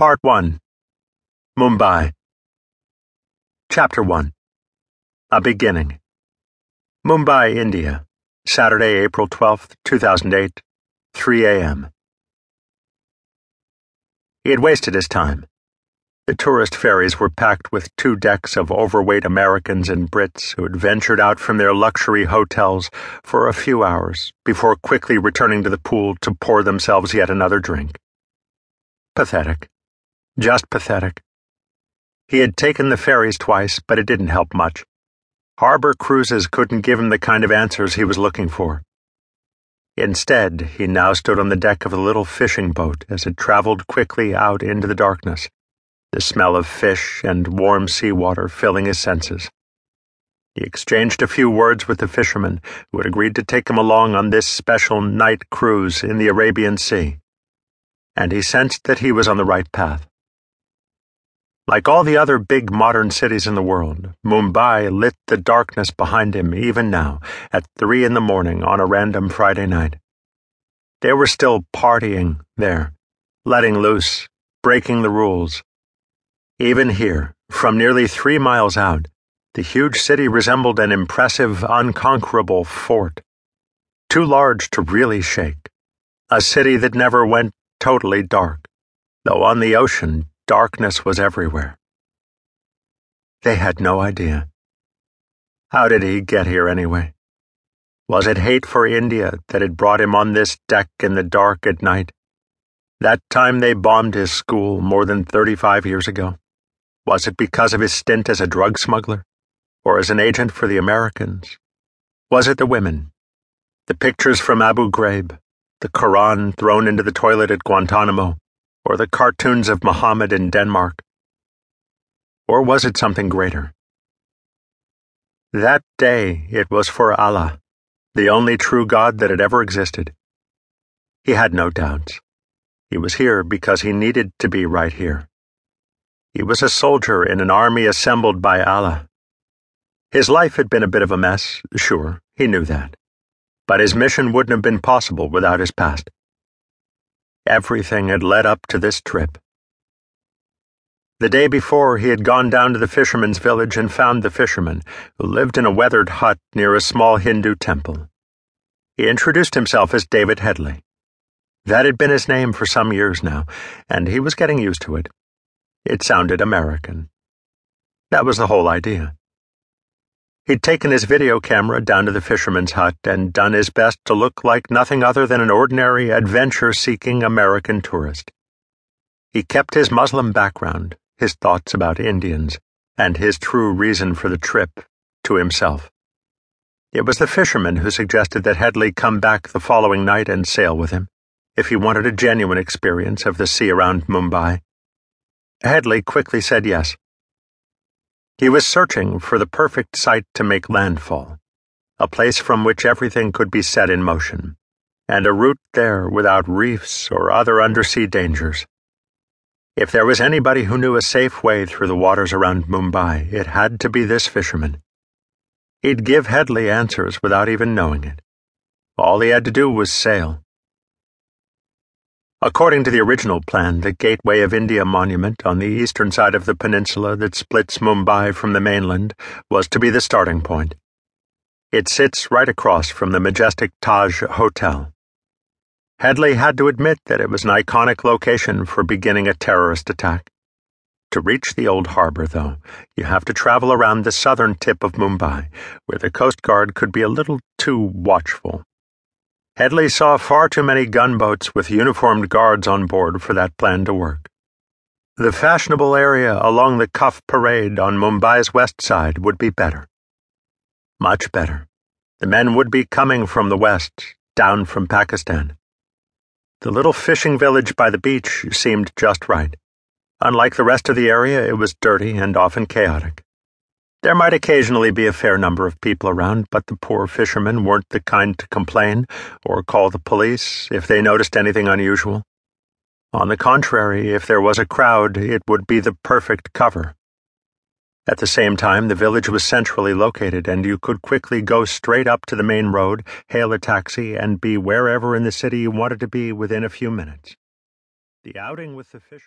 Part 1 Mumbai Chapter 1 A Beginning Mumbai, India, Saturday, April 12, 2008, 3 a.m. He had wasted his time. The tourist ferries were packed with two decks of overweight Americans and Brits who had ventured out from their luxury hotels for a few hours before quickly returning to the pool to pour themselves yet another drink. Pathetic. Just pathetic. He had taken the ferries twice, but it didn't help much. Harbor cruises couldn't give him the kind of answers he was looking for. Instead, he now stood on the deck of a little fishing boat as it traveled quickly out into the darkness the smell of fish and warm seawater filling his senses. He exchanged a few words with the fisherman who had agreed to take him along on this special night cruise in the Arabian Sea, and he sensed that he was on the right path. Like all the other big modern cities in the world, Mumbai lit the darkness behind him even now, at three in the morning on a random Friday night. They were still partying there, letting loose, breaking the rules even here, from nearly three miles out, the huge city resembled an impressive, unconquerable fort. Too large to really shake. A city that never went totally dark, though on the ocean, darkness was everywhere. They had no idea. How did he get here anyway? Was it hate for India that had brought him on this deck in the dark at night? That time they bombed his school more than 35 years ago? Was it because of his stint as a drug smuggler? Or as an agent for the Americans? Was it the women? The pictures from Abu Ghraib? The Koran thrown into the toilet at Guantanamo? Or the cartoons of Muhammad in Denmark? Or was it something greater? That day it was for Allah, the only true God that had ever existed. He had no doubts. He was here because he needed to be right here. He was a soldier in an army assembled by Allah. His life had been a bit of a mess, sure, he knew that. But his mission wouldn't have been possible without his past. Everything had led up to this trip. The day before, he had gone down to the fisherman's village and found the fisherman, who lived in a weathered hut near a small Hindu temple. He introduced himself as David Headley. That had been his name for some years now, and he was getting used to it. It sounded American. That was the whole idea. He'd taken his video camera down to the fisherman's hut and done his best to look like nothing other than an ordinary adventure seeking American tourist. He kept his Muslim background, his thoughts about Indians, and his true reason for the trip to himself. It was the fisherman who suggested that Headley come back the following night and sail with him, if he wanted a genuine experience of the sea around Mumbai. Headley quickly said yes. He was searching for the perfect site to make landfall, a place from which everything could be set in motion, and a route there without reefs or other undersea dangers. If there was anybody who knew a safe way through the waters around Mumbai, it had to be this fisherman. He'd give Headley answers without even knowing it. All he had to do was sail. According to the original plan, the Gateway of India monument on the eastern side of the peninsula that splits Mumbai from the mainland was to be the starting point. It sits right across from the majestic Taj Hotel. Headley had to admit that it was an iconic location for beginning a terrorist attack. To reach the old harbor, though, you have to travel around the southern tip of Mumbai, where the Coast Guard could be a little too watchful. Headley saw far too many gunboats with uniformed guards on board for that plan to work. The fashionable area along the Cuff Parade on Mumbai's west side would be better. Much better. The men would be coming from the west, down from Pakistan. The little fishing village by the beach seemed just right. Unlike the rest of the area, it was dirty and often chaotic. There might occasionally be a fair number of people around, but the poor fishermen weren't the kind to complain or call the police if they noticed anything unusual. On the contrary, if there was a crowd, it would be the perfect cover. At the same time, the village was centrally located, and you could quickly go straight up to the main road, hail a taxi, and be wherever in the city you wanted to be within a few minutes. The outing with the fishermen